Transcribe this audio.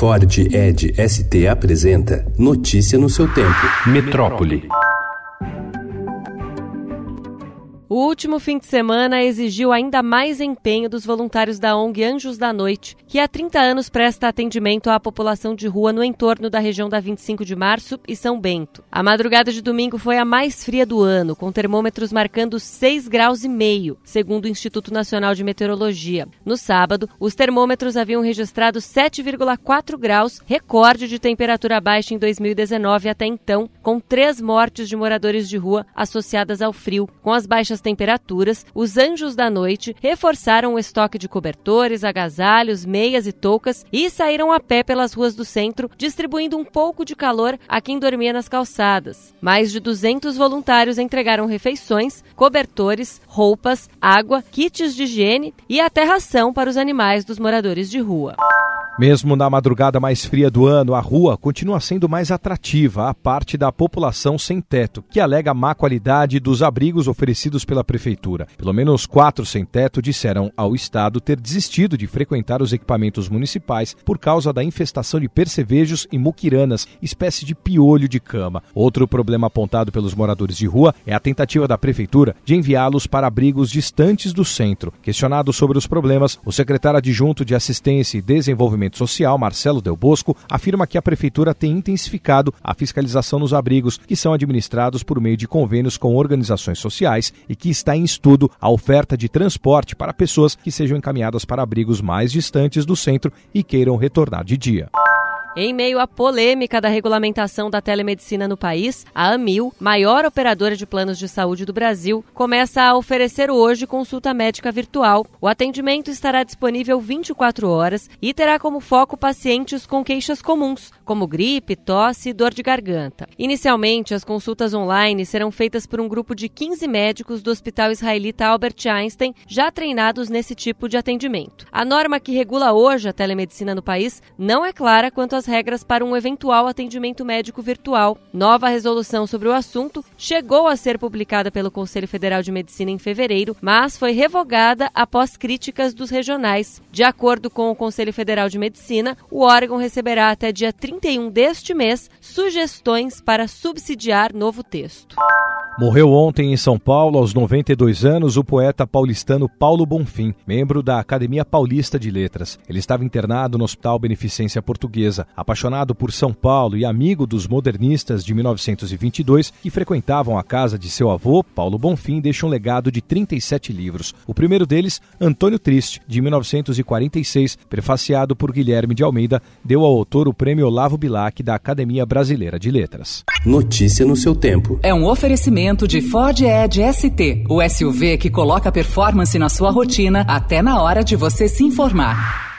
Ford Ed ST apresenta Notícia no seu tempo. Metrópole. O último fim de semana exigiu ainda mais empenho dos voluntários da ONG Anjos da Noite, que há 30 anos presta atendimento à população de rua no entorno da região da 25 de Março e São Bento. A madrugada de domingo foi a mais fria do ano, com termômetros marcando 6 graus e meio, segundo o Instituto Nacional de Meteorologia. No sábado, os termômetros haviam registrado 7,4 graus, recorde de temperatura baixa em 2019 até então, com três mortes de moradores de rua associadas ao frio. Com as baixas temperaturas, os Anjos da Noite reforçaram o estoque de cobertores, agasalhos, meias e toucas e saíram a pé pelas ruas do centro, distribuindo um pouco de calor a quem dormia nas calçadas. Mais de 200 voluntários entregaram refeições, cobertores, roupas, água, kits de higiene e até ração para os animais dos moradores de rua. Mesmo na madrugada mais fria do ano, a rua continua sendo mais atrativa à parte da população sem teto, que alega a má qualidade dos abrigos oferecidos pela prefeitura. Pelo menos quatro sem teto disseram ao Estado ter desistido de frequentar os equipamentos municipais por causa da infestação de percevejos e muquiranas, espécie de piolho de cama. Outro problema apontado pelos moradores de rua é a tentativa da prefeitura de enviá-los para abrigos distantes do centro. Questionado sobre os problemas, o secretário adjunto de Assistência e Desenvolvimento Desenvolvimento Social, Marcelo Del Bosco, afirma que a Prefeitura tem intensificado a fiscalização nos abrigos que são administrados por meio de convênios com organizações sociais e que está em estudo a oferta de transporte para pessoas que sejam encaminhadas para abrigos mais distantes do centro e queiram retornar de dia. Em meio à polêmica da regulamentação da telemedicina no país, a Amil, maior operadora de planos de saúde do Brasil, começa a oferecer hoje consulta médica virtual. O atendimento estará disponível 24 horas e terá como foco pacientes com queixas comuns, como gripe, tosse e dor de garganta. Inicialmente, as consultas online serão feitas por um grupo de 15 médicos do Hospital Israelita Albert Einstein, já treinados nesse tipo de atendimento. A norma que regula hoje a telemedicina no país não é clara quanto às regras para um eventual atendimento médico virtual. Nova resolução sobre o assunto chegou a ser publicada pelo Conselho Federal de Medicina em fevereiro, mas foi revogada após críticas dos regionais. De acordo com o Conselho Federal de Medicina, o órgão receberá até dia 31 deste mês sugestões para subsidiar novo texto. Morreu ontem em São Paulo, aos 92 anos, o poeta paulistano Paulo Bonfim, membro da Academia Paulista de Letras. Ele estava internado no Hospital Beneficência Portuguesa. Apaixonado por São Paulo e amigo dos modernistas de 1922, que frequentavam a casa de seu avô, Paulo Bonfim deixa um legado de 37 livros. O primeiro deles, Antônio Triste, de 1946, prefaciado por Guilherme de Almeida, deu ao autor o prêmio Olavo Bilac da Academia Brasileira de Letras. Notícia no seu tempo. É um oferecimento de Ford Edge ST, o SUV que coloca performance na sua rotina até na hora de você se informar.